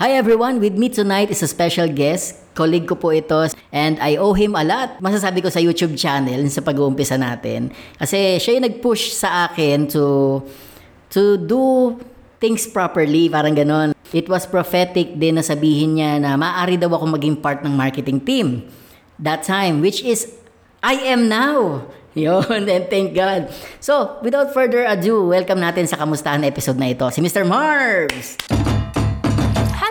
Hi everyone, with me tonight is a special guest. Colleague ko po ito and I owe him a lot. Masasabi ko sa YouTube channel sa pag-uumpisa natin. Kasi siya yung nag-push sa akin to to do things properly, parang ganon. It was prophetic din na sabihin niya na maaari daw ako maging part ng marketing team that time, which is I am now. Yun, and thank God. So, without further ado, welcome natin sa Kamustahan episode na ito, si Mr. Marbs!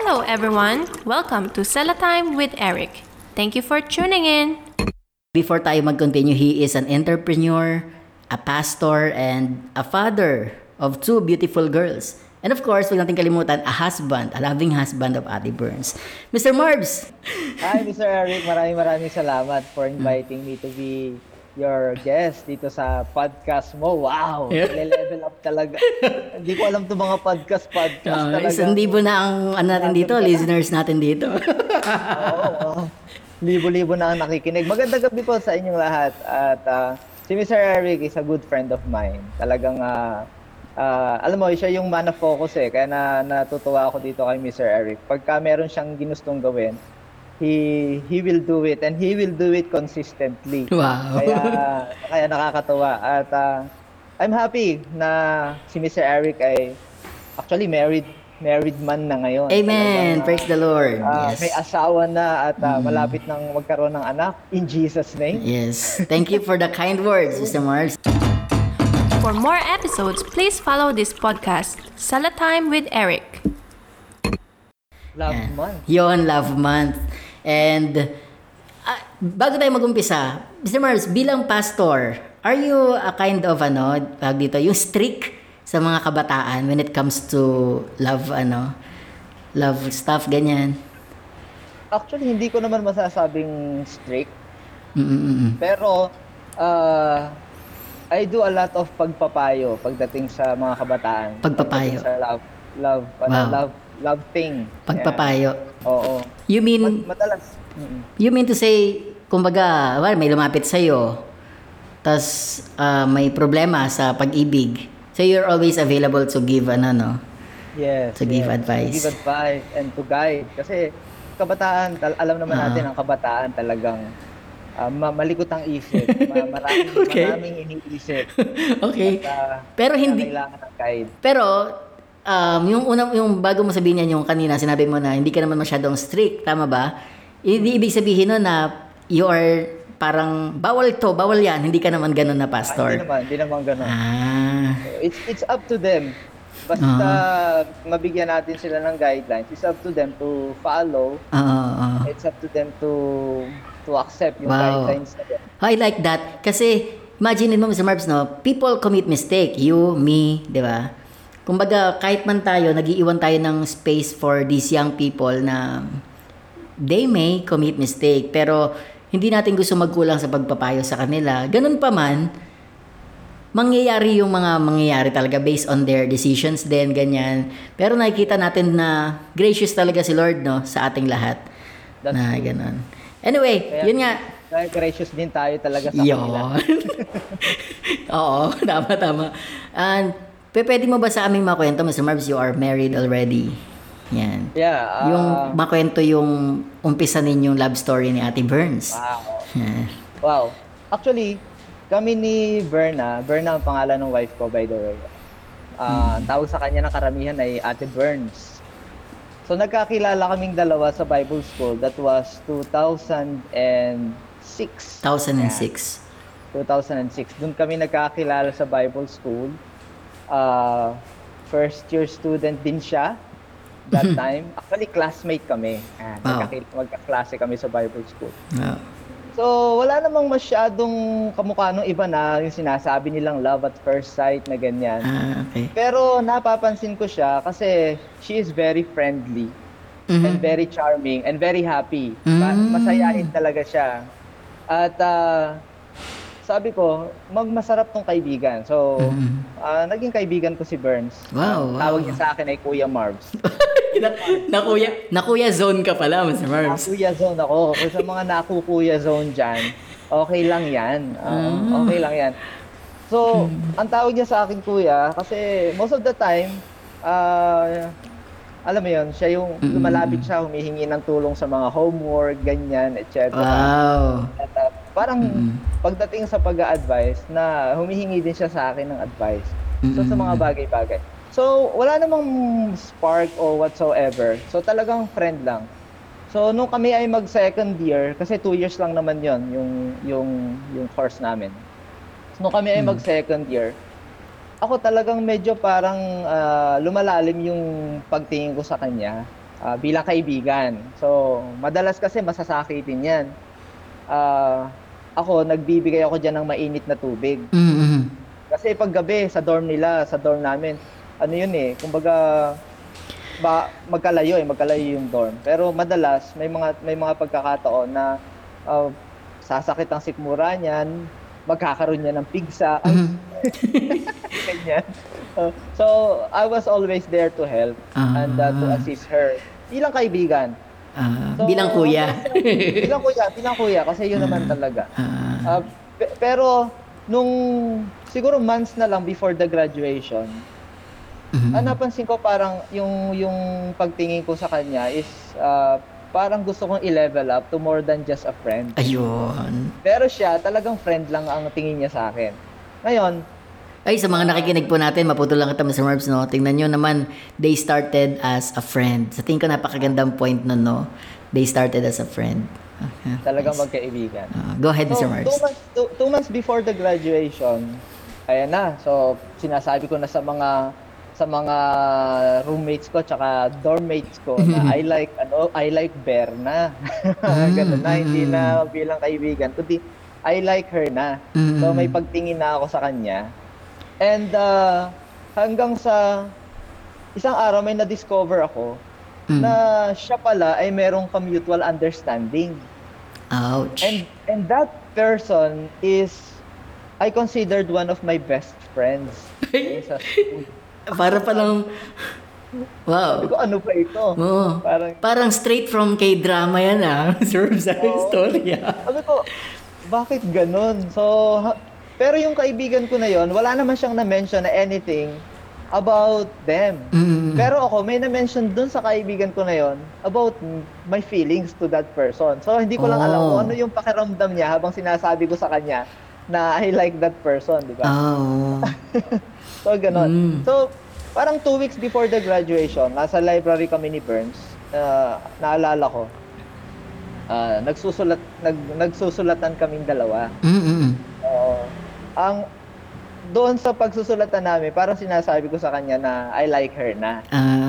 Hello, everyone. Welcome to Sella Time with Eric. Thank you for tuning in. Before tayo mag-continue, he is an entrepreneur, a pastor, and a father of two beautiful girls. And of course, huwag natin kalimutan, a husband, a loving husband of Ate Burns. Mr. Marbs! Hi, Mr. Eric. Maraming maraming salamat for inviting me to be your guest dito sa podcast mo. Wow! Yeah. level up talaga. Hindi ko alam 'tong mga podcast-podcast Uh, talaga. isang libo na ang ano natin dito, listeners natin dito. Oo, oo. Libo-libo na ang nakikinig. Magandang gabi po sa inyong lahat. At ah, si Mr. Eric is a good friend of mine. Talagang, ah, ah, alam mo, siya yung mana focus eh. Kaya na, natutuwa ako dito kay Mr. Eric. Pagka meron siyang ginustong gawin, he he will do it and he will do it consistently. Wow. Kaya kaya nakakatuwa at ah, I'm happy na si Mr. Eric ay actually married married man na ngayon. Amen! Talagang, ah, Praise the Lord! Ah, Yes. May asawa na at ah, malapit nang magkaroon ng anak in Jesus name. Yes. Thank you for the kind words, Mr. Marbs. For more episodes, please follow this podcast, Sella Time with Eric. Love Yan. month. Yon, love month. And ah, bago tayo mag-umpisa, Mr. Mars, bilang pastor, are you a kind of ano, tawag dito, yung strict sa mga kabataan when it comes to love ano, love stuff ganyan? Actually hindi ko naman masasabing strict, Mm-mm. pero ah, I do a lot of pagpapayo pagdating sa mga kabataan. Pagpapayo. Pagdating sa love love ano, Wow. love love thing. Pagpapayo. Yan. Oo. You mean Mad- madalas. You mean to say, kumbaga, well, may lumapit sa'yo, tas ah, may problema sa pag-ibig. So you're always available to give ano, no? Yes. To give yes. advice. To give advice and to guide. Kasi kabataan, tal- alam naman Ah. natin ang kabataan talagang ma- malikot ang isip. Ma- maraming, Okay. maraming iniisip. okay. At, ah, Pero hindi, Kailangan ng guide. pero, um, yung unang, yung bago mo sabihin yan, yung kanina, sinabi mo na hindi ka naman masyadong strict, tama ba? Hindi ibig sabihin nun na you are parang, bawal to, bawal yan, hindi ka naman ganun na Ah, pastor. hindi naman, hindi naman ganun. Ah, It's, it's up to them. Basta mabigyan natin sila ng guidelines. It's up to them to follow. oo. It's up to them to to accept yung Wow. guidelines yan. I like that. Kasi, imagine mo, Mr. Marbs, no? People commit mistake. You, me, di ba? Kumbaga, kahit man tayo, nagiiwan tayo ng space for these young people na they may commit mistake. Pero, hindi natin gusto magkulang sa pagpapayo sa kanila. Ganun pa man, mangyayari yung mga mangyayari talaga based on their decisions din, ganyan. Pero nakikita natin na gracious talaga si Lord, no? Sa ating lahat. That's na true. ganun. Anyway, Kaya- yun nga. Kaya gracious din tayo talaga sa Yun. kanila. Oo, tama, tama. And, pe- pwede mo ba sa aming makwento, Mr. Marbs, you are married already? Yan. Yeah. ah, yung makwento yung umpisa ninyong love story ni Ate Burns. wow. Yan. Wow. Actually, kami ni Berna, Berna ang pangalan ng wife ko by the way. Ah, ang tawag sa kanya ng karamihan ay Ate Burns. So nagkakilala kaming dalawa sa Bible School. That was 2006. 2006. 2006. Doon kami nagkakilala sa Bible School. Ah, first year student din siya that time. Actually, classmate kami. Ah, Wow. nagkakil- magkaklase kami sa Bible School. Oo. So, wala namang masyadong kamukha nung iba na yung sinasabi nilang love at first sight na ganyan. Ah, okay. Pero napapansin ko siya kasi she is very friendly and Mhm. very charming and very happy. Ma- Mm. Masayahin talaga siya. At ah, sabi ko, magmasarap tong kaibigan. So, Mhm. ah, naging kaibigan ko si Burns. Wow, Ang Tawag wow. niya sa akin ay Kuya Marvs. na, nakuya, nakuya zone ka pala, Mr. Marbs. Nakuya zone ako. Kung sa mga nakukuya zone dyan, okay lang yan. Ah. okay lang yan. So, ang tawag niya sa akin kuya, kasi most of the time, ah, alam mo yun, siya yung Mm. lumalapit siya, humihingi ng tulong sa mga homework, ganyan, etc. Wow. At, uh, parang Mm. pagdating sa pag-a-advise na humihingi din siya sa akin ng advice. So sa mga bagay-bagay. So wala namang spark or whatsoever. So talagang friend lang. So nung kami ay mag second year kasi two years lang naman 'yon yung yung yung course namin. So, nung kami ay Mm. mag second year, ako talagang medyo parang ah, lumalalim yung pagtingin ko sa kanya ah, bilang kaibigan. So madalas kasi masasakitin 'yan. Ah, ako nagbibigay ako diyan ng mainit na tubig. Mm-mm. Kasi pag gabi sa dorm nila, sa dorm namin, ano yun eh, kumbaga ba magkalayo eh, magkalayo yung dorm. Pero madalas may mga may mga pagkakataon na uh, sasakit ang sikmura niyan, magkakaroon niya ng pigsa, Mhm. ganyan. Uh, so I was always there to help and uh, to assist her. Bilang kaibigan. Ah, So, bilang kuya. bilang kuya, bilang kuya kasi yun naman talaga. Ah, Ah, pe- pero nung siguro months na lang before the graduation, mhm. ah, napansin ko parang yung yung pagtingin ko sa kanya is ah, parang gusto kong i-level up to more than just a friend. Ayun. Pero siya talagang friend lang ang tingin niya sa akin. Ngayon, Ay, sa mga nakikinig po natin, maputol lang kita, Mr. Marbs, no? Tingnan nyo naman, they started as a friend. Sa tingin ko, napakagandang point nun, no? They started as a friend. Okay. talagang Nice. magkaibigan. Ah, go ahead, Mr. So, Marbs. two months, two, two months before the graduation, ayan na. So, sinasabi ko na sa mga sa mga roommates ko tsaka dormmates ko na I like ano I like Berna. Ganun na hindi na bilang kaibigan kundi I like her na. So Mm. may pagtingin na ako sa kanya. And uh, hanggang sa isang araw may na-discover ako Mm. na siya pala ay merong mutual understanding. Ouch. And and that person is I considered one of my best friends. sa school. Para palang... Wow. Sabi ko, ano ba ito? Oo. Parang, Parang straight from K-drama yan, ah. Sir, sa Oo. istorya. sabi ko, bakit ganun? So, pero yung kaibigan ko na yon, wala naman siyang na-mention na anything about them. Mm. Pero ako, may na-mention dun sa kaibigan ko na yon about my feelings to that person. So, hindi ko lang alam Oh. kung ano yung pakiramdam niya habang sinasabi ko sa kanya na I like that person, di ba? Oh. So, ganon. Mm. So, parang two weeks before the graduation, nasa library kami ni Burns, uh, naalala ko, ah, nagsusulat, nag, nagsusulatan kaming dalawa. Mm-mm. Ang, doon sa pagsusulatan namin, parang sinasabi ko sa kanya na I like her na.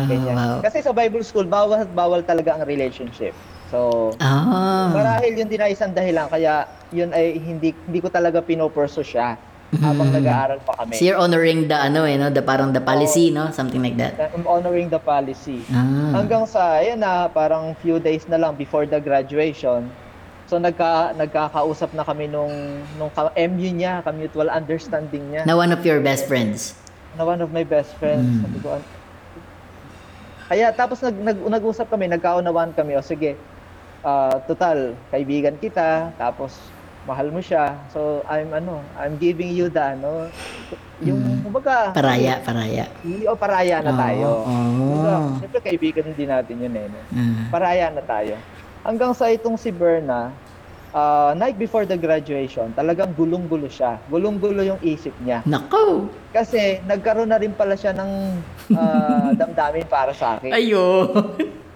Ganyan. wow. Kasi sa Bible school, bawal, bawal talaga ang relationship. So, Ah. marahil yun din ay isang dahilan, kaya yun ay hindi, hindi ko talaga pinopurso siya habang Mm. nag-aaral pa kami. So you're honoring the ano eh, no? The parang the policy, no? Something like that. I'm honoring the policy. Ah. Hanggang sa, ayan na, parang few days na lang before the graduation. So nagka, nagkakausap na kami nung, nung ka- MU niya, ka-mutual understanding niya. Na one of your best friends. Na one of my best friends. Mm. Sabi ko, Kaya tapos nag, nag, nag-usap kami, nagkaunawaan kami, o sige, ah, total, kaibigan kita, tapos mahal mo siya. So I'm ano, I'm giving you the ano, yung Mm. kumbaga, Paraya, paraya. o paraya na tayo. Oo. Kumbaga, Siyempre kaibigan din natin yun eh. no? Ah. paraya na tayo. Hanggang sa itong si Berna, ah, night before the graduation, talagang gulong-gulo siya. Gulong-gulo yung isip niya. Nako! Kasi nagkaroon na rin pala siya ng ah, damdamin para sa akin. Ayo!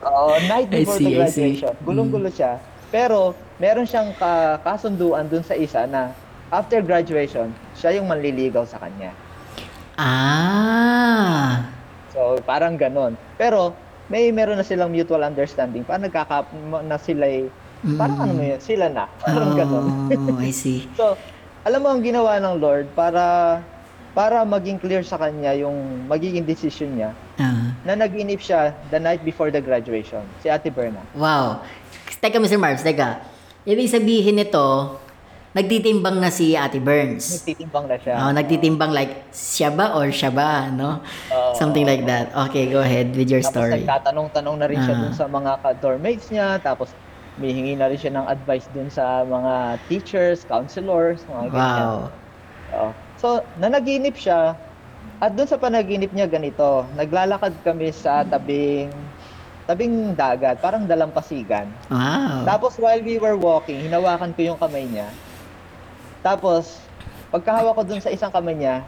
Oo, night I before see, the graduation. Gulong-gulo siya. Pero meron siyang ka- kasunduan dun sa isa na after graduation, siya yung manliligaw sa kanya. ah! So, parang ganon. Pero, may meron na silang mutual understanding. Parang nagkaka... na sila Parang ano mo yun, sila na. Parang. Oh, I see. So, alam mo ang ginawa ng Lord para para maging clear sa kanya yung magiging decision niya Ah. na nag-inip siya the night before the graduation, si Ate Berna. Wow. Teka, Mr. Marbs, teka. Ibig sabihin nito, nagtitimbang na si Ate Burns. Nagtitimbang na siya. Oh, nagtitimbang like, siya ba or siya ba, no? Oo. Something like that. Okay, go ahead with your Tapos story. nagtatanong-tanong na rin siya Ah. dun sa mga ka-dormmates niya, tapos mihingi na rin siya ng advice dun sa mga teachers, counselors, mga ganyan. Wow. Oo. So, na naginip siya, At doon sa panaginip niya ganito, naglalakad kami sa tabing tabing dagat, parang dalampasigan. Wow. Tapos while we were walking, hinawakan ko yung kamay niya. Tapos, pagkahawak ko dun sa isang kamay niya,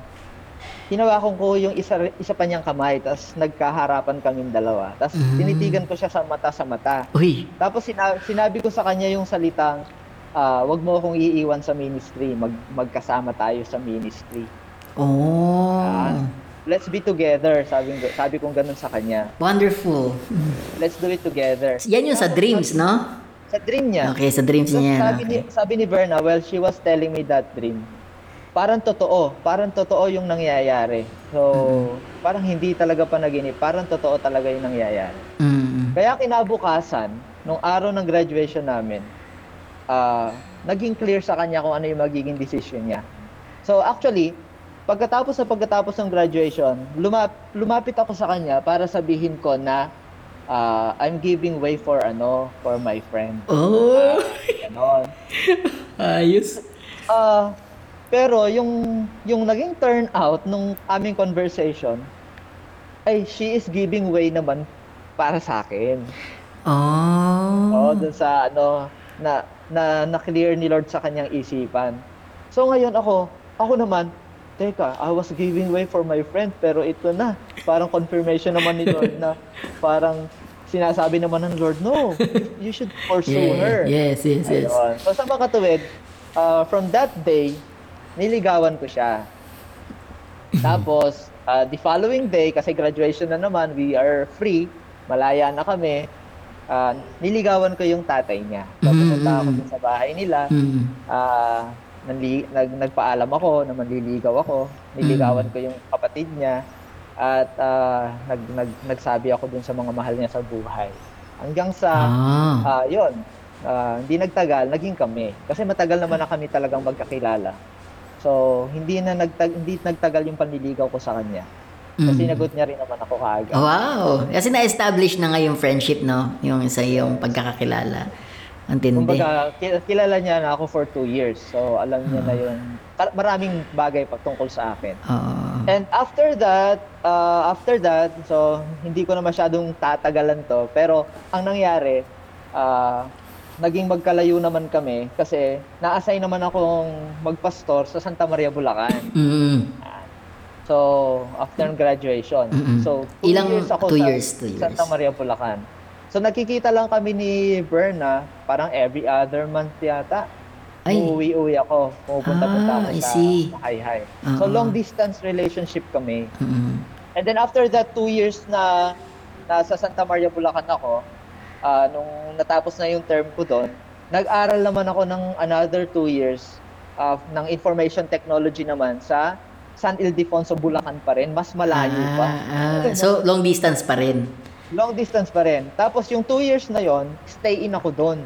hinawakan ko yung isa, isa pa niyang kamay. Tapos nagkaharapan kaming dalawa. Tapos Mm. tinitigan ko siya sa mata sa mata. Uy. Tapos sina- sinabi ko sa kanya yung salitang, ah, wag mo akong iiwan sa ministry. Mag magkasama tayo sa ministry. Oh. Ah. Let's be together, sabi, sabi kong ganun sa kanya. Wonderful. Let's do it together. Yan yung sa dreams, no? Sa dream niya. Okay, sa dreams So, niya. sabi, ni, Okay. sabi ni Berna, well, she was telling me that dream. Parang totoo. Parang totoo yung nangyayari. So, parang hindi talaga panaginip. Parang totoo talaga yung nangyayari. Mm. Kaya kinabukasan, nung araw ng graduation namin, ah, naging clear sa kanya kung ano yung magiging decision niya. So, actually, pagkatapos sa pagkatapos ng graduation, lumap, lumapit ako sa kanya para sabihin ko na ah, I'm giving way for ano, for my friend. Oh. Ganon. Ayos. Ah, pero yung yung naging turn out nung aming conversation ay she is giving way naman para sa akin. Oh. Oo, dun sa ano na na na-clear ni Lord sa kanyang isipan. So ngayon ako, ako naman, teka, I was giving way for my friend pero ito na, parang confirmation naman ni Lord na parang sinasabi naman ng Lord, no, you, you should pursue Yeah, her. Yes, yes, yes. Ayun. So sa mga katuwid, uh, from that day, niligawan ko siya. Tapos, uh, the following day, kasi graduation na naman, we are free, malaya na kami, uh, niligawan ko yung tatay niya. So, Mm, pumunta ako mm. sa bahay nila, Mm. uh, nanli- nag, nagpaalam ako na manliligaw ako, niligawan ko yung kapatid niya, at uh, nag, nag, nagsabi ako dun sa mga mahal niya sa buhay. Hanggang sa, Ah. Ah, yun. Ah, hindi nagtagal, naging kami. Kasi matagal naman na kami talagang magkakilala. So, hindi na nagtag hindi nagtagal yung panliligaw ko sa kanya. Kasi Mm. nagot niya rin naman ako kaagad. Wow. Kasi na-establish na nga yung friendship, no? Yung sa iyong pagkakakilala. Ang tindi. Kumbaga, ki- kilala niya na ako for two years. So, alam niya na yun. Ka- Maraming bagay patungkol sa akin. Oo. And after that, uh, after that, so hindi ko na masyadong tatagalan to, pero ang nangyari, uh, naging magkalayo naman kami kasi na-assign naman akong magpastor sa Santa Maria, Bulacan. Mm. So, after graduation. Mm-mm. So, two Ilang- years ako two sa years, two years. Santa Maria, Bulacan. So, nakikita lang kami ni Berna, parang every other month yata. Ay. Uuwi-uwi ako. Pumupunta-punta Ah, ako sa. Hi-Hi. So, Oo. long distance relationship kami. Mm. And then after that two years na nasa Santa Maria Bulacan ako, ah, nung natapos na yung term ko doon, nag-aral naman ako ng another two years of ng information technology naman sa San Ildefonso, Bulacan pa rin. Mas malayo pa. Ah, ah. So, long distance pa rin. Long distance pa rin. Tapos yung two years na yon, stay in ako doon.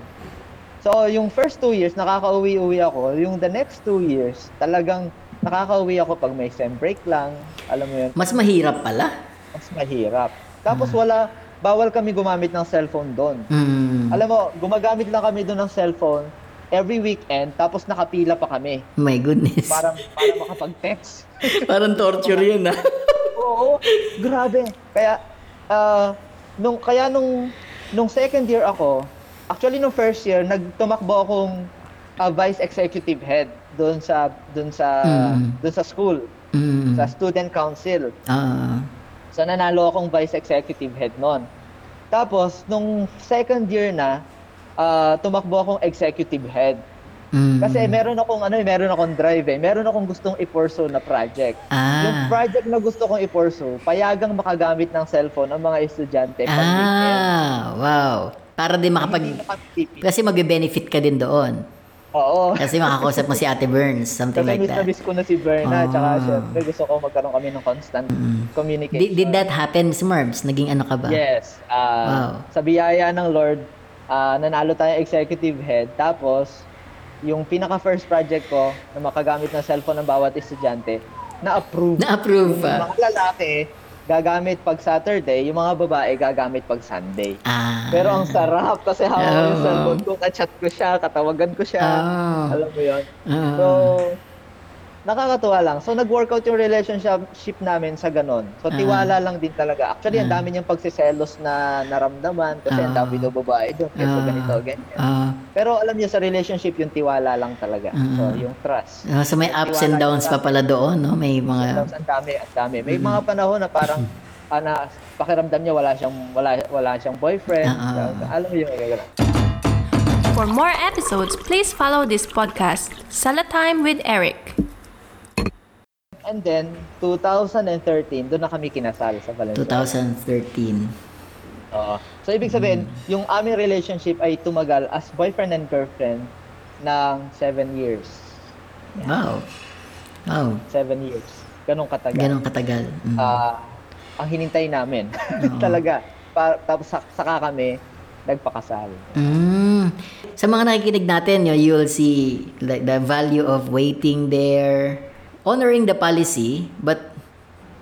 So, yung first two years, nakaka-uwi-uwi ako. Yung the next two years, talagang nakaka-uwi ako pag may sem break lang. Alam mo yun, Mas mahirap pala. mas mahirap. Tapos wala, bawal kami gumamit ng cellphone doon. Mm. Alam mo, gumagamit lang kami doon ng cellphone every weekend, tapos nakapila pa kami. My goodness. Para, para makapag-text. Parang torture yun, ah. Oo, grabe. Kaya, ah, nung, kaya nung, nung second year ako, actually nung first year, nagtumakbo akong ah, vice executive head doon sa doon sa Mm. doon sa school, Mm. sa student council. Ah. So nanalo akong vice executive head noon. Tapos nung second year na, ah, tumakbo akong executive head. Mm. Kasi meron akong ano, eh, meron akong drive eh. Meron akong gustong i-pursue na project. Yung Ah. project na gusto kong i-pursue, payagang makagamit ng cellphone ang mga estudyante pag weekend. Ah, wow. Para din makapag... Kasi magbe-benefit ka din doon. Oo. Kasi makakausap mo si Ate Burns, something Kasi like that. miss ko na si Berna, tsaka Ah. syempre gusto ko magkaroon kami ng constant communication. Did, did that happen, Marbs? Naging ano ka ba? Yes. ah, Wow. Sa biyaya ng Lord, ah, nanalo tayo executive head. Tapos, yung pinaka-first project ko na makagamit ng cellphone ng bawat estudyante, na-approve. Na-approve Yung pa. mga lalaki, gagamit pag Saturday, yung mga babae gagamit pag Sunday. Ah. Pero ang sarap kasi hawak ko yung cellphone ko, ka-chat ko siya, katawagan ko siya. Ah. Alam mo yun? Ah. So, nakakatuwa lang. So, nag-workout yung relationship namin sa ganon. So, Ah. tiwala lang din talaga. Actually, ang Ah. dami niyang pagsiselos na naramdaman kasi ang Ah. dami daw babae doon. Kasi Ah. ganito, ganyan. Ah, Pero alam niyo, sa relationship, yung tiwala lang talaga. So, Ah. yung trust. ah, so may ups and downs pa pala doon, no? May mga... Ang dami, ang dami. May mga panahon na parang ana pakiramdam niya wala siyang wala wala siyang boyfriend. Ah, ah. Alam mo yung ganyan. For more episodes, please follow this podcast, Salatime with Eric. And then 2013 doon na kami kinasal sa Valenzuela. 2013. Oo. So ibig sabihin, yung aming relationship ay tumagal as boyfriend and girlfriend ng 7 years. Wow. Wow. 7 years. Ganong katagal. Ganon katagal. Mm. Ah, ang hinintay namin. Talaga. Pa, tapos sak- saka kami nagpakasal. Mm. Sa mga nakikinig natin, you- you'll see like the value of waiting there, honoring the policy, but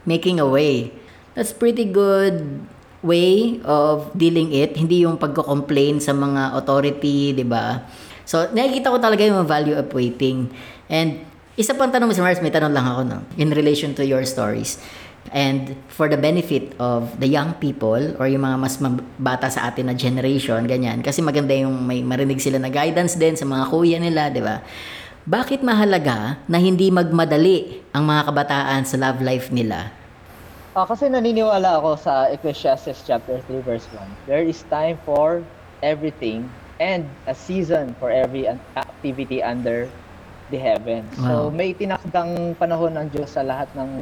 making a way. That's pretty good way of dealing it. Hindi yung pagko-complain sa mga authority, di ba? So, nakikita ko talaga yung value of waiting. And isa pang tanong, Mr. Mars, may tanong lang ako, no? In relation to your stories. And for the benefit of the young people or yung mga mas bata sa atin na generation, ganyan. Kasi maganda yung may marinig sila na guidance din sa mga kuya nila, di ba? Bakit mahalaga na hindi magmadali ang mga kabataan sa love life nila? Ah, kasi naniniwala ako sa Ecclesiastes chapter 3 verse 1. There is time for everything and a season for every activity under the heavens. Wow. So may tinakdang panahon ng Diyos sa lahat ng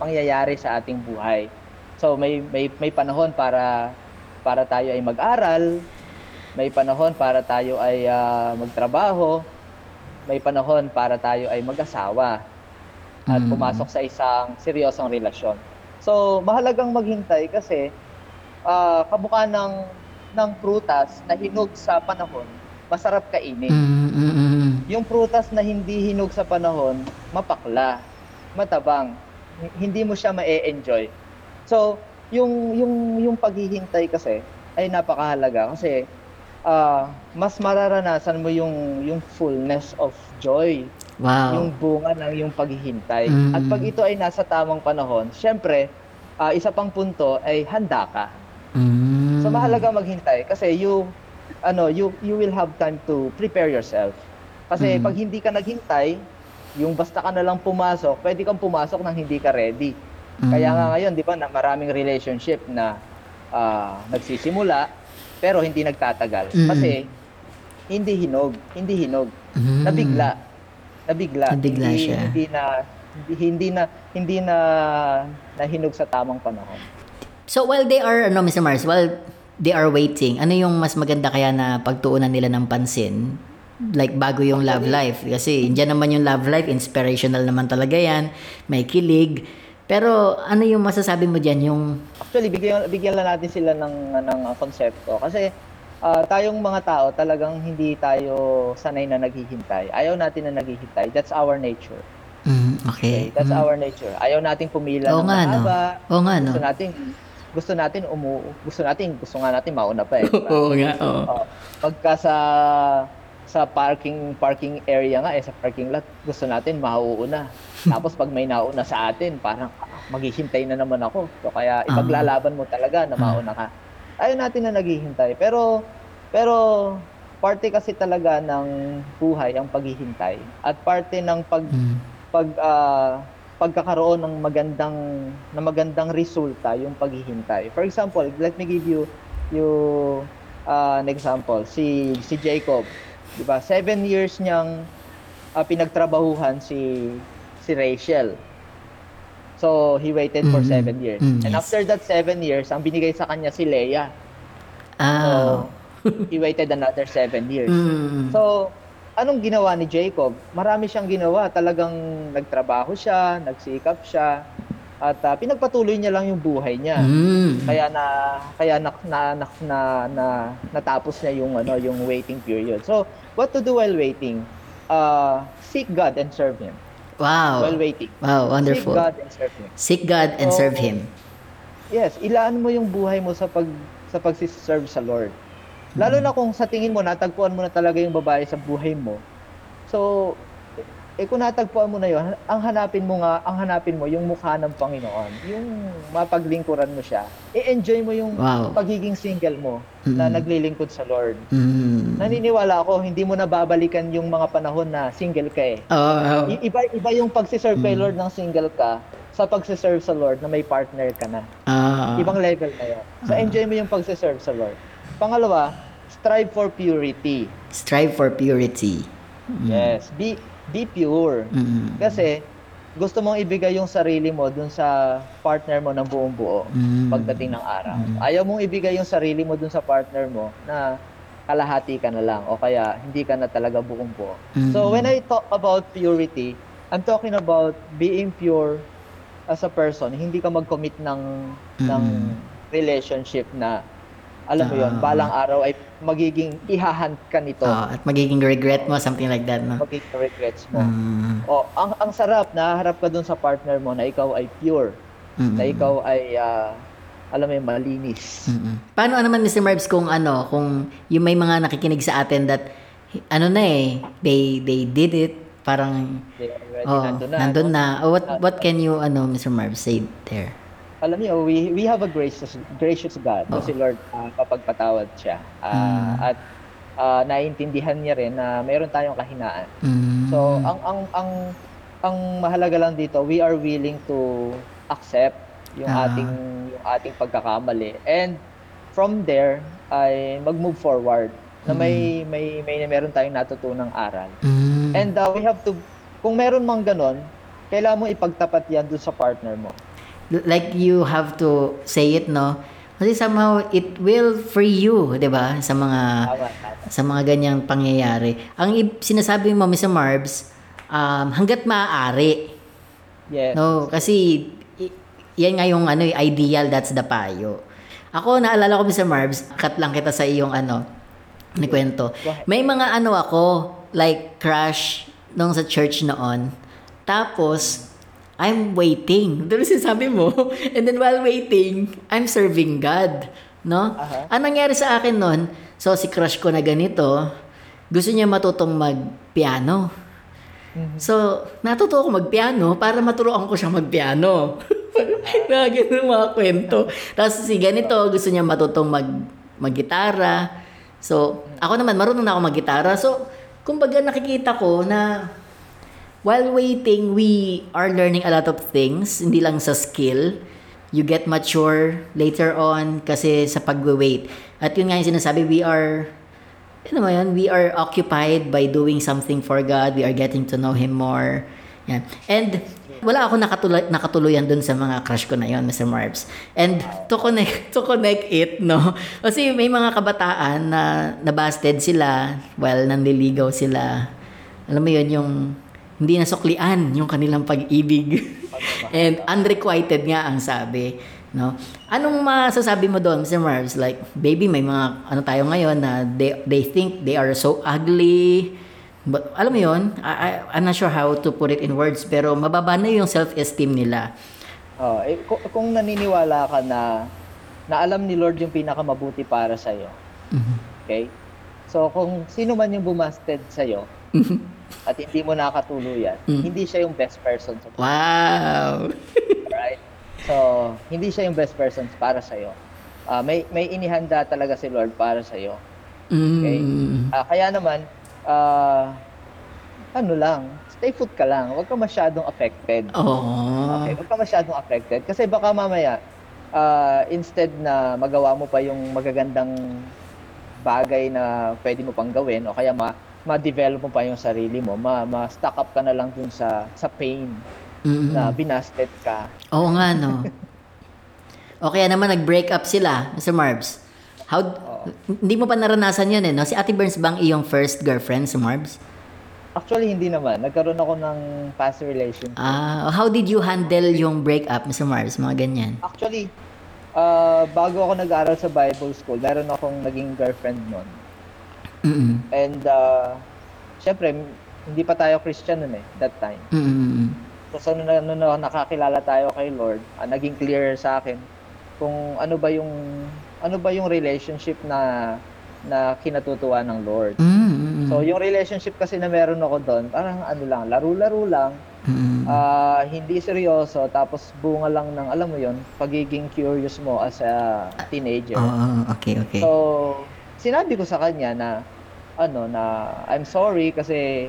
pangyayari sa ating buhay. So may may may panahon para para tayo ay mag-aral, may panahon para tayo ay ah, magtrabaho, may panahon para tayo ay mag-asawa at Mm. pumasok sa isang seryosong relasyon. So, mahalagang maghintay kasi ah kabuka ng ng prutas na hinog sa panahon, masarap kainin. Mm, mm, mm. Yung prutas na hindi hinog sa panahon, mapakla, matabang, hindi mo siya ma-enjoy. So, yung yung yung paghihintay kasi ay napakahalaga kasi ah, mas mararanasan mo yung yung fullness of joy Wow. yung bunga ng yung paghihintay. Mm. At pag ito ay nasa tamang panahon, syempre, ah, isa pang punto ay handa ka. Mm. So mahalaga maghintay kasi you ano, you you will have time to prepare yourself. Kasi Mm. pag hindi ka naghintay, yung basta ka na lang pumasok, pwede kang pumasok nang hindi ka ready. Mm. Kaya nga ngayon, 'di ba, na maraming relationship na ah, nagsisimula pero hindi nagtatagal Mm. kasi hindi hinog, hindi hinog Mm. nabigla. Nabigla. Nabigla hindi, siya. Hindi na hindi, hindi na hindi na nahinog sa tamang panahon. So while they are, ano Mr. Mars, while they are waiting, ano yung mas maganda kaya na pagtuunan nila ng pansin? Like bago yung love life. Kasi dyan naman yung love life, inspirational naman talaga yan. May kilig. Pero ano yung masasabi mo dyan? Yung, Actually, bigyan bigyan lang natin sila ng ng uh, konsepto kasi ah, tayong mga tao talagang hindi tayo sanay na naghihintay. Ayaw natin na naghihintay. That's our nature. mm, okay. Okay? That's Mm. our nature. Ayaw nating pumila Oo ng nga, no? Oo nga, no? Gusto natin gusto natin umu gusto natin gusto nga natin mauna pa eh. Oo nga, oo. Oh, pagka sa sa parking parking area nga eh sa parking lot gusto natin mauuna. Tapos pag may nauna sa atin, parang ah, maghihintay na naman ako. So kaya ipaglalaban mo talaga na mauna ka. Ayaw natin na naghihintay. Pero pero parte kasi talaga ng buhay ang paghihintay at parte ng pag Mm. pag ah, pagkakaroon ng magandang na magandang resulta yung paghihintay. For example, let me give you you ah, an example. Si si Jacob, 'di ba? Seven years niyang ah, pinagtrabahuhan si si Rachel. So, he waited for Mm, seven years. mm, And yes. after that seven years, ang binigay sa kanya si Leah. Ah. he waited another seven years. Mm. So, anong ginawa ni Jacob? Marami siyang ginawa. Talagang nagtrabaho siya, nagsikap siya, at ah, pinagpatuloy niya lang yung buhay niya. Mm. Kaya na kaya na na, na, na, na- natapos niya yung ano, yung waiting period. So, what to do while waiting? Uh, seek God and serve him. Wow. While waiting. Wow, wonderful. Seek God and serve him. Seek God and So, serve Him. Yes, ilaan mo yung buhay mo sa pag sa pagsiserve sa Lord. Lalo na kung sa tingin mo natagpuan mo na talaga yung babae sa buhay mo. So eh kung natagpuan mo na yon, ang hanapin mo nga, ang hanapin mo yung mukha ng Panginoon, yung mapaglingkuran mo siya. I-enjoy mo yung Wow. pagiging single mo na Mm. naglilingkod sa Lord. Mm. Naniniwala ako, hindi mo na babalikan yung mga panahon na single ka eh. Oh, I- Iba, iba yung pagsiserve kay Mm. Lord ng single ka sa pagsiserve sa Lord na may partner ka na. ah. Ibang level na yun. So Ah. enjoy mo yung pagsiserve sa Lord. Pangalawa, strive for purity. strive for purity. Mm. Yes. Be, be pure. Mm. Kasi gusto mong ibigay yung sarili mo dun sa partner mo ng buong buo Mm. pagdating ng araw. Mm. Ayaw mong ibigay yung sarili mo dun sa partner mo na kalahati ka na lang o kaya hindi ka na talaga buong buo. Mm. So when I talk about purity, I'm talking about being pure as a person. Hindi ka mag-commit ng ng Mm. relationship na alam mo Ah. yon, balang araw ay magiging ihahunt ka nito. Oh, at magiging regret mo, something like that, no? Magiging regrets mo. Mm. O, ang ang sarap na harap ka dun sa partner mo na ikaw ay pure, Mm. na ikaw ay ah, alam mo malinis. Mm-mm. Paano naman Mr. Marbs kung ano, kung yung may mga nakikinig sa atin that ano na eh, they they did it, parang oh, nandun na. nandun na. Oh, what what can you ano Mr. Marbs say there? Alam niyo, we we have a gracious gracious God. So si Lord ah, kapagpatawad siya. Ah, Mm. At ah, naiintindihan niya rin na mayroon tayong kahinaan. Mm. So ang ang ang ang mahalaga lang dito, we are willing to accept yung Ah. ating yung ating pagkakamali and from there ay mag-move forward na may may may meron tayong natutunang aral. Mm. And uh, we have to kung meron mang ganon, kailangan mo ipagtapat yan dun sa partner mo. Like you have to say it no? Kasi somehow it will free you 'di ba? Sa mga sa mga ganyang pangyayari. Ang sinasabi mo Mr. Marbs um, hangga't maaari. Yes. no kasi yan nga yung ano ideal that's the payo. Ako naalala ko Mr. Marbs cut lang kita sa iyong ano ni kwento may mga ano ako like crush nung sa church noon. Tapos I'm waiting. Diba sinasabi mo? And then while waiting, I'm serving God. No? Aha. Anong nangyari sa akin nun? So, si crush ko na ganito, gusto niya matutong mag-piano. Mhm. So, natuto ako mag-piano para maturuan ko siya mag-piano. na ganun mga kwento. Tapos si ganito, gusto niya matutong mag mag-gitara. So, ako naman, marunong na ako mag-gitara. So, kumbaga nakikita ko na while waiting, we are learning a lot of things, hindi lang sa skill. You get mature later on kasi sa pag-wait. At yun nga yung sinasabi, we are, ano mo yun, we are occupied by doing something for God. We are getting to know Him more. Yan. And wala ako nakatuloy, nakatuluyan dun sa mga crush ko na yon Mr. Marbs. And to connect, to connect it, no? Kasi may mga kabataan na nabasted sila while nanliligaw sila. Alam mo yun, yung hindi nasuklian yung kanilang pag-ibig. And unrequited nga ang sabi. No? Anong masasabi mo doon, Mr. Marbs? Like, baby, may mga ano tayo ngayon na they, they think they are so ugly. But alam mo yun, I, I, I'm not sure how to put it in words, pero mababa na yung self-esteem nila. Oh, eh, kung, kung naniniwala ka na na alam ni Lord yung pinakamabuti para sa iyo. Mhm. Okay? So kung sino man yung bumasted sa iyo at hindi mo nakatuluyan, Mm. hindi siya yung best person sa Wow! right? So, hindi siya yung best person para sa iyo. may may inihanda talaga si Lord para sa iyo. Mm. Ah, kaya naman ah, ano lang, stay put ka lang. Huwag ka masyadong affected. Oo. Okay, huwag ka masyadong affected. Kasi baka mamaya, ah, instead na magawa mo pa yung magagandang bagay na pwede mo pang gawin o kaya ma ma-develop mo pa yung sarili mo, ma, ma-stock up ka na lang dun sa sa pain Mm-mm. na binasted ka. Oo nga, no. o kaya naman nag-break up sila, Mr. Marbs. How, hindi mo pa naranasan yun eh, no? Si Ate Burns bang iyong first girlfriend, si Marbs? Actually, hindi naman. Nagkaroon ako ng past relationship. Ah, how did you handle yung breakup, Mr. Marbs? Mga ganyan. Actually, ah, bago ako nag-aral sa Bible school, meron akong naging girlfriend noon. Mm-mm. And, uh, syempre, hindi pa tayo Christian noon eh, that time. Mm-mm. So, so nung, nung, nung nakakilala tayo kay Lord, ah, naging clear sa akin kung ano ba yung ano ba yung relationship na na kinatutuwa ng Lord. Mm, mm, mm. So, yung relationship kasi na meron ako doon, parang ano lang, laro-laro lang, Mm, ah, hindi seryoso, tapos bunga lang ng, alam mo yon pagiging curious mo as a teenager. Oo, okay, okay. So, sinabi ko sa kanya na ano na I'm sorry kasi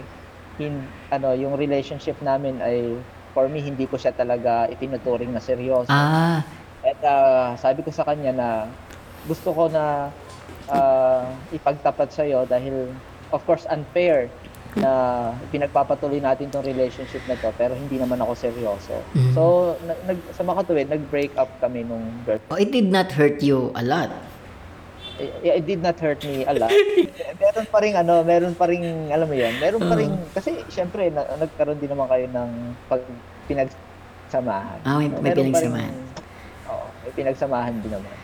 hin, ano yung relationship namin ay for me hindi ko siya talaga itinuturing na seryoso. ah, At ah, sabi ko sa kanya na gusto ko na ah, ipagtapat sa iyo dahil of course unfair na pinagpapatuloy natin tong relationship na to pero hindi naman ako seryoso. Mhm. So na- nag sa makatuwid nag-break up kami nung girlfriend oh, it did not hurt you a lot. It, it did not hurt me a lot. meron pa rin ano, meron pa rin alam mo 'yun. Meron pa rin kasi syempre na, nagkaroon din naman kayo ng pag pinagsamahan. Ah, may- may pa rin- pinagsamahan. Oo, may pinagsamahan din naman.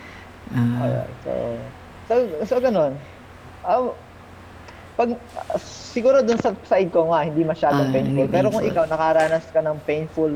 Ah, Alright. So so so ganun. Ah, pag ah, siguro dun sa side ko nga hindi masyadong Ah, painful. hindi Pero kung painful. ikaw nakaranas ka ng painful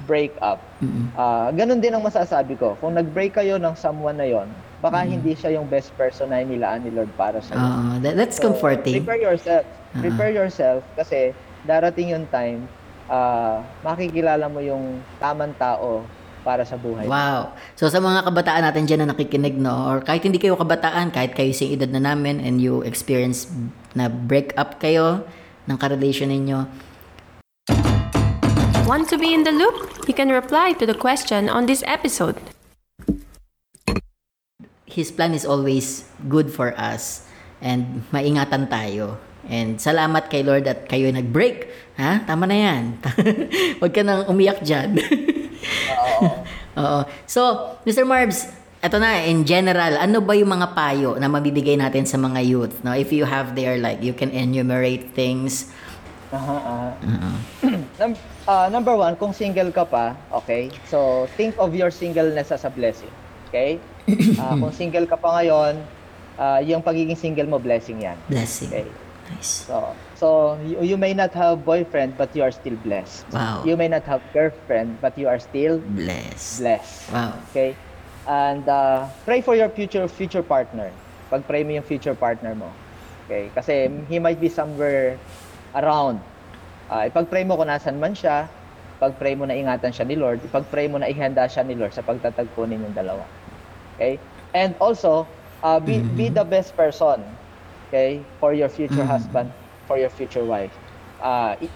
breakup, mm, Ah, ganun din ang masasabi ko. Kung nag-break kayo ng someone na yon, baka Mm. hindi siya yung best person na inilaan ni Lord para sa Oo, that, that's comforting. Prepare yourself. Ah. Prepare yourself kasi darating yung time ah makikilala mo yung tamang tao para sa buhay. Wow. So sa mga kabataan natin dyan na nakikinig, no, or kahit hindi kayo kabataan, kahit kayo sa edad na namin and you experience na break up kayo ng karelation ninyo, Want to be in the loop? You can reply to the question on this episode. His plan is always good for us and maingatan tayo. And salamat kay Lord at kayo nag-break. Ha? Tama na yan. Huwag ka nang umiyak dyan. Oo. So, Mr. Marbs, eto na, in general, ano ba yung mga payo na mabibigay natin sa mga youth? No? If you have there, like, you can enumerate things. Oo. Num- ah, number one, kung single ka pa, okay? So, think of your singleness as a blessing. Okay? Ah, kung single ka pa ngayon, ah, yung pagiging single mo, blessing yan. Blessing. Okay? Nice. So, so you, you may not have boyfriend, but you are still blessed. Wow. You may not have girlfriend, but you are still Bless. blessed. Wow. Okay? And uh, pray for your future future partner. Pag-pray mo yung future partner mo. Okay? Kasi he might be somewhere around. Uh, ipag-pray mo kung nasan man siya. Pag-pray mo na ingatan siya ni Lord. Ipag-pray mo na ihanda siya ni Lord sa pagtatagpo ninyong dalawa. Okay? And also, uh, be, be the best person. Okay? For your future Mhm. husband, for your future wife. Uh, i-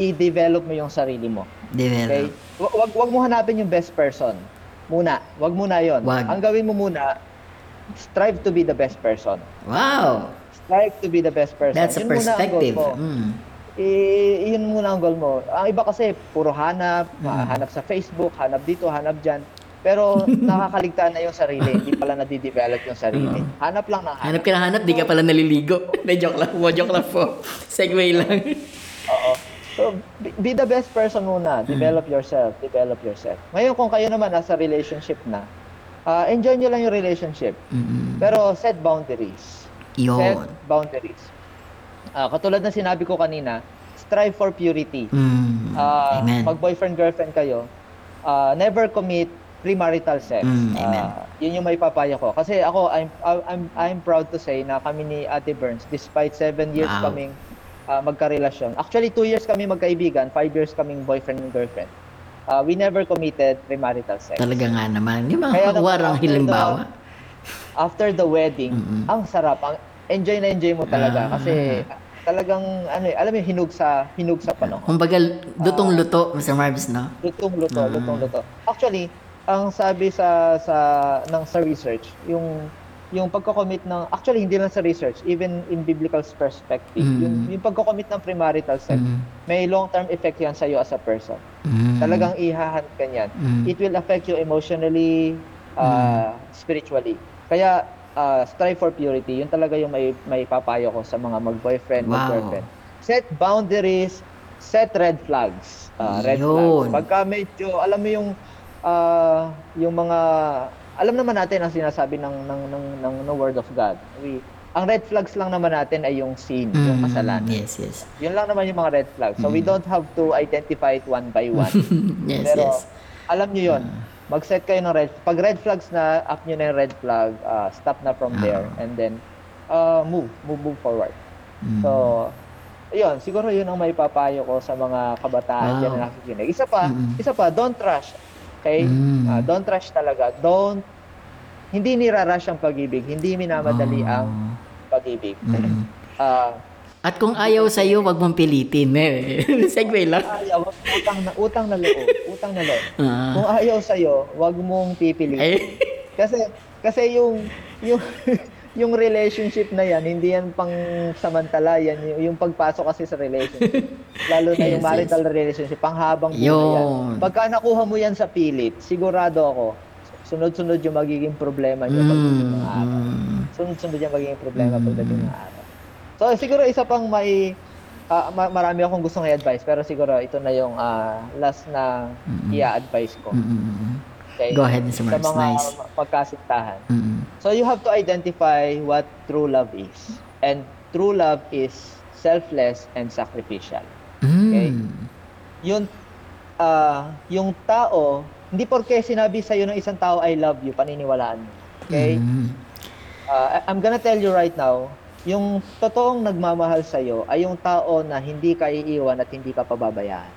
i-develop mo yung sarili mo. Okay? Develop. Wa- Wag wag mo hanapin yung best person. Muna, wag muna 'yon. Wag. Ang gawin mo muna, strive to be the best person. Wow. Strive to be the best person. That's a Yun muna ang goal perspective. mo. Mm. I- yun muna ang goal mo. Ang iba kasi puro hanap, Mm. hanap sa Facebook, hanap dito, hanap diyan. Pero nakakaligtaan na yung sarili, hindi pala nadidevelop yung sarili. Hanap lang ng hanap. Hanap ka na hanap, di ka pala naliligo. Na joke lang po, joke lang po. Segway lang. Oo. So, be, the best person muna. Develop yourself. Develop yourself. Ngayon, kung kayo naman nasa relationship na, ah, enjoy nyo lang yung relationship. Mm-mm. Pero set boundaries. Set Yun. boundaries. Ah, katulad ng sinabi ko kanina, strive for purity. Mm. Ah, Amen. pag boyfriend-girlfriend kayo, ah, never commit premarital sex. Mm, amen. Ah, yun yung may papaya ko. Kasi ako, I'm, I'm, I'm proud to say na kami ni Ate Burns, despite seven years Wow. kaming ah, magkarelasyon. Actually, two years kami magkaibigan, five years kaming boyfriend and girlfriend. Ah, we never committed premarital sex. Talaga nga naman. Yung Kaya mga naman, warang after hilimbawa. After the wedding, Mm-mm. ang sarap. Ang enjoy na enjoy mo talaga. Ah. Kasi talagang, ano eh, alam mo hinug sa, hinug sa panahon. Kumbaga, lutong-luto, Mr. Marbs, no? Lutong luto, Ah. lutong luto. Actually, ang sabi sa sa ng sa research, yung yung pagko-commit ng actually hindi lang sa research, even in biblical perspective, Mm. yung yung pagko-commit ng premarital sex, Mm. may long-term effect yan sa iyo as a person. Mm. Talagang ihahan ka niyan. Mm. It will affect you emotionally, uh, spiritually. Kaya uh, strive for purity. Yun talaga yung may may papayo ko sa mga mag-boyfriend, Wow. mag-girlfriend. Set boundaries, set red flags. Uh, red Yun. flags. Pagka medyo, alam mo yung uh, yung mga alam naman natin ang sinasabi ng ng ng ng, ng word of God. We ang red flags lang naman natin ay yung sin, yung Mm. kasalanan. Yes, yes. Yun lang naman yung mga red flags. So we don't have to identify it one by one. yes, Pero yes. alam nyo yun, mag-set kayo ng red Pag red flags na, up nyo na yung red flag, uh, stop na from there. Ah. And then, uh, move, move, move forward. Mm. So, ayun, siguro yun ang may papayo ko sa mga kabataan Wow. dyan na nakikinig. Isa pa, Mm-mm. isa pa, don't rush. Okay? Mm. Ah, don't rush talaga. Don't, hindi nirarush ang pag-ibig. Hindi minamadali Oh. ang pag-ibig. Mm. Ah, At kung ayaw sa'yo, wag mong pilitin. Eh. Segue lang. ayaw, utang na, utang na loob. Utang na loob. Ah. Kung ayaw sa'yo, wag mong pipilitin. Ay, Kasi kasi yung yung yung relationship na yan, hindi yan pang samantala yan yung, yung pagpasok kasi sa relationship. Lalo na yung Yes, marital relationship, panghabang buhay yan. Pagka nakuha mo yan sa pilit, sigurado ako, sunod-sunod yung magiging problema niyo pagdating ng araw. mm, Sunod-sunod yung magiging problema Mm. pagdating ng araw. So siguro isa pang may ma- marami akong gustong i-advise pero siguro ito na yung ah, last na Mm. i-advise ko. mm, mm, mm. Okay? Go ahead, Mr. Sa Marbs. mga Nice. pagkasintahan. Mm, mm. So you have to identify what true love is. And true love is selfless and sacrificial. Okay. Mm. Yung ah, yung tao, hindi porke sinabi sa ng isang tao I love you, paniniwalaan mo. Okay? Mm. I- I'm gonna tell you right now, yung totoong nagmamahal sa ay yung tao na hindi ka iiwan at hindi ka pababayaan.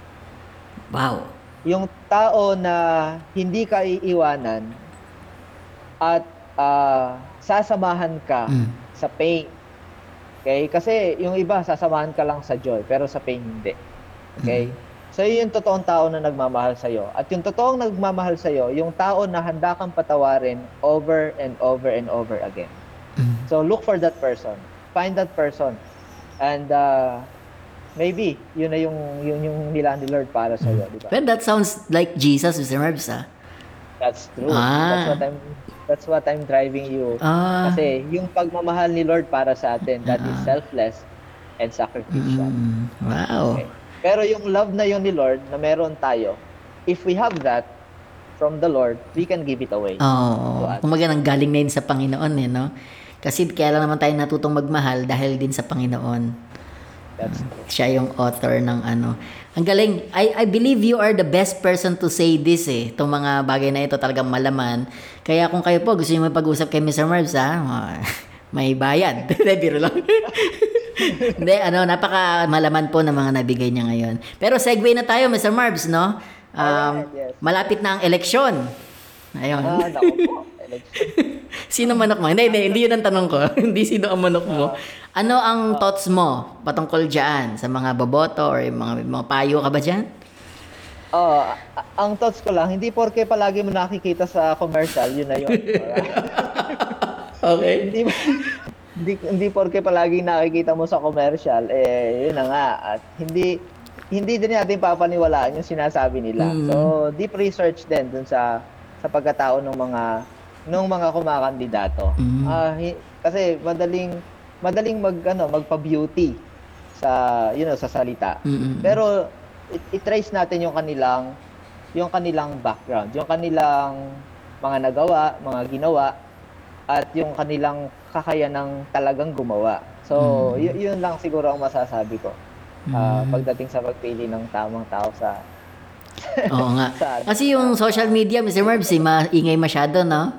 Wow. Yung tao na hindi ka iiwanan at ah, sasamahan ka Mm. sa pain. Okay? Kasi yung iba, sasamahan ka lang sa joy, pero sa pain hindi. Okay? So, yun yung totoong tao na nagmamahal sa'yo. At yung totoong nagmamahal sa'yo, yung tao na handa kang patawarin over and over and over again. Mm. So, look for that person. Find that person. And uh, maybe, yun na yung, yun yung nila ni Lord para sa'yo, di ba? Well, that sounds like Jesus, Mr. Marbs, ah. That's true. Ah. That's what I'm that's what I'm driving you. Ah. Kasi yung pagmamahal ni Lord para sa atin, that is Ah. selfless and sacrificial. Mm, wow. Okay. Pero yung love na yun ni Lord na meron tayo, if we have that from the Lord, we can give it away. So, Kumaga nang galing na yun sa Panginoon eh, no? Kasi kaya lang naman tayo natutong magmahal dahil din sa Panginoon. That's. Siya yung author ng ano. Ang galing. I, I believe you are the best person to say this eh. Itong mga bagay na ito talagang malaman. Kaya kung kayo po gusto niyo mag-usap kay Mr. Marbs ha, may bayad. Biro lang. Hindi, ano, napaka malaman po ng mga nabigay niya ngayon. Pero segue na tayo, Mr. Marbs, no? Um, Alright, yes. Malapit na ang eleksyon. Ayun. Ah, naku po. Election. Sino manok mo? Hindi, hindi, hindi yun ang tanong ko. hindi sino ang manok mo. Ano ang thoughts mo patungkol dyan sa mga boboto or mga, mga payo ka ba dyan? Oh, ang thoughts ko lang, hindi porke palagi mo nakikita sa commercial, yun na yun. Okay. hindi hindi hindi porke palagi nakikita mo sa commercial, eh yun na nga at hindi hindi din natin papaniwalaan yung sinasabi nila. Mm. So, deep research din dun sa sa pagkatao ng mga ng mga kumakandidato. Mm. Ah, hi- kasi madaling madaling mag ano, magpa-beauty sa you know, sa salita. Mm-mm. Pero i- i-trace natin yung kanilang yung kanilang background, yung kanilang mga nagawa, mga ginawa at yung kanilang kakayanang talagang gumawa. So, y- yun lang siguro ang masasabi ko. ah, pagdating sa pagpili ng tamang tao sa Oo nga. Kasi yung social media, Mr. Marbs, eh, maingay masyado, no?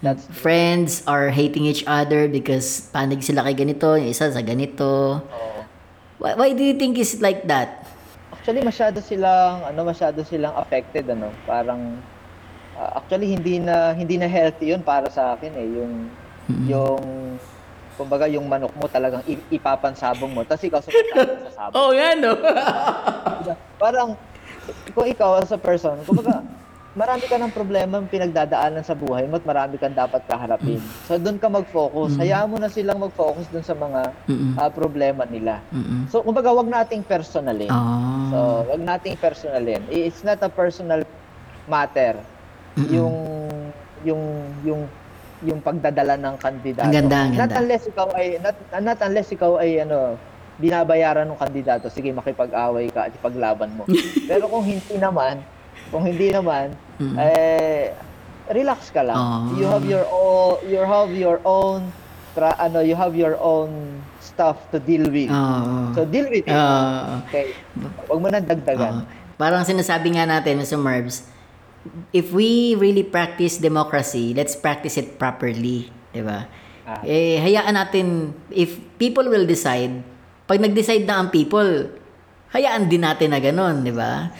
That's Friends are hating each other because panig sila kay ganito, yung isa sa ganito. oh. Why, why do you think is like that? Actually masyado silang ano masyado silang affected ano. Parang ah, actually hindi na hindi na healthy 'yun para sa akin eh yung yung kumbaga yung manok mo talagang ipapansabong mo tapos ikaw sa sabong. Oo nga, no? Parang kung ikaw as a person, kumbaga marami ka ng problema pinagdadaanan sa buhay mo at marami kang dapat kaharapin. So doon ka mag-focus. Hayaan mo na silang mag-focus doon sa mga Mm-mm. ah, problema nila. Mm-mm. So kumbaga wag nating personalin. Ah. So, wag nating personalin. It's not a personal matter. Mm-mm. Yung yung yung yung pagdadala ng kandidato. Ang ganda, ang Not ganda. unless ikaw ay not, not unless ikaw ay ano binabayaran ng kandidato, sige makipag-away ka at ipaglaban mo. Pero kung hindi naman, kung hindi naman, Mm. eh relax ka lang. Ah. You have your own you have your own tra, ano, you have your own stuff to deal with. Oo. So deal with it. Ah. Okay. Huwag mo nang dagdagan. Parang sinasabi nga natin, Mr. Marbs, if we really practice democracy, let's practice it properly. Di ba? Ah. Eh, hayaan natin, if people will decide, pag nag-decide na ang people, hayaan din natin na ganun, di ba?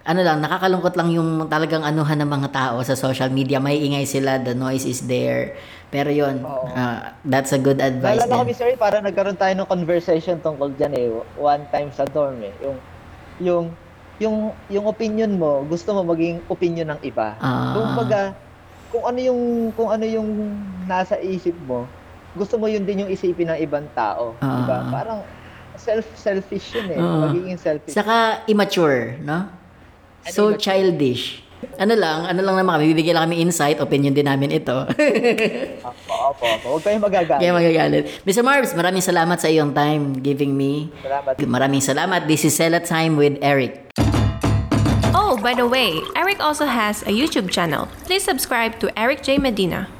Ano lang, nakakalungkot lang yung talagang anuhan ng mga tao sa social media. May ingay sila, the noise is there. Pero yun, Oo. ah, that's a good advice Naalala ko. Mr. Ray, para nagkaroon tayo ng conversation tungkol dyan eh. One time sa dorm eh. Yung, yung, yung, yung opinion mo, gusto mo maging opinion ng iba. Ah. Kung baga, kung ano yung, kung ano yung nasa isip mo, gusto mo yun din yung isipin ng ibang tao. Ah. Diba? Parang self-selfish yun eh. Oo. Magiging selfish. Saka immature, no? So immature? childish. Ano lang, ano lang naman kami, bibigyan lang kami insight, opinion din namin ito. Opo, opo, opo. Huwag kayong magagalit. Kaya magagalit. Mr. Marbs, maraming salamat sa iyong time giving me. Salamat. Maraming salamat. This is Sela Time with Eric. Oh, by the way, Eric also has a YouTube channel. Please subscribe to Eric J. Medina.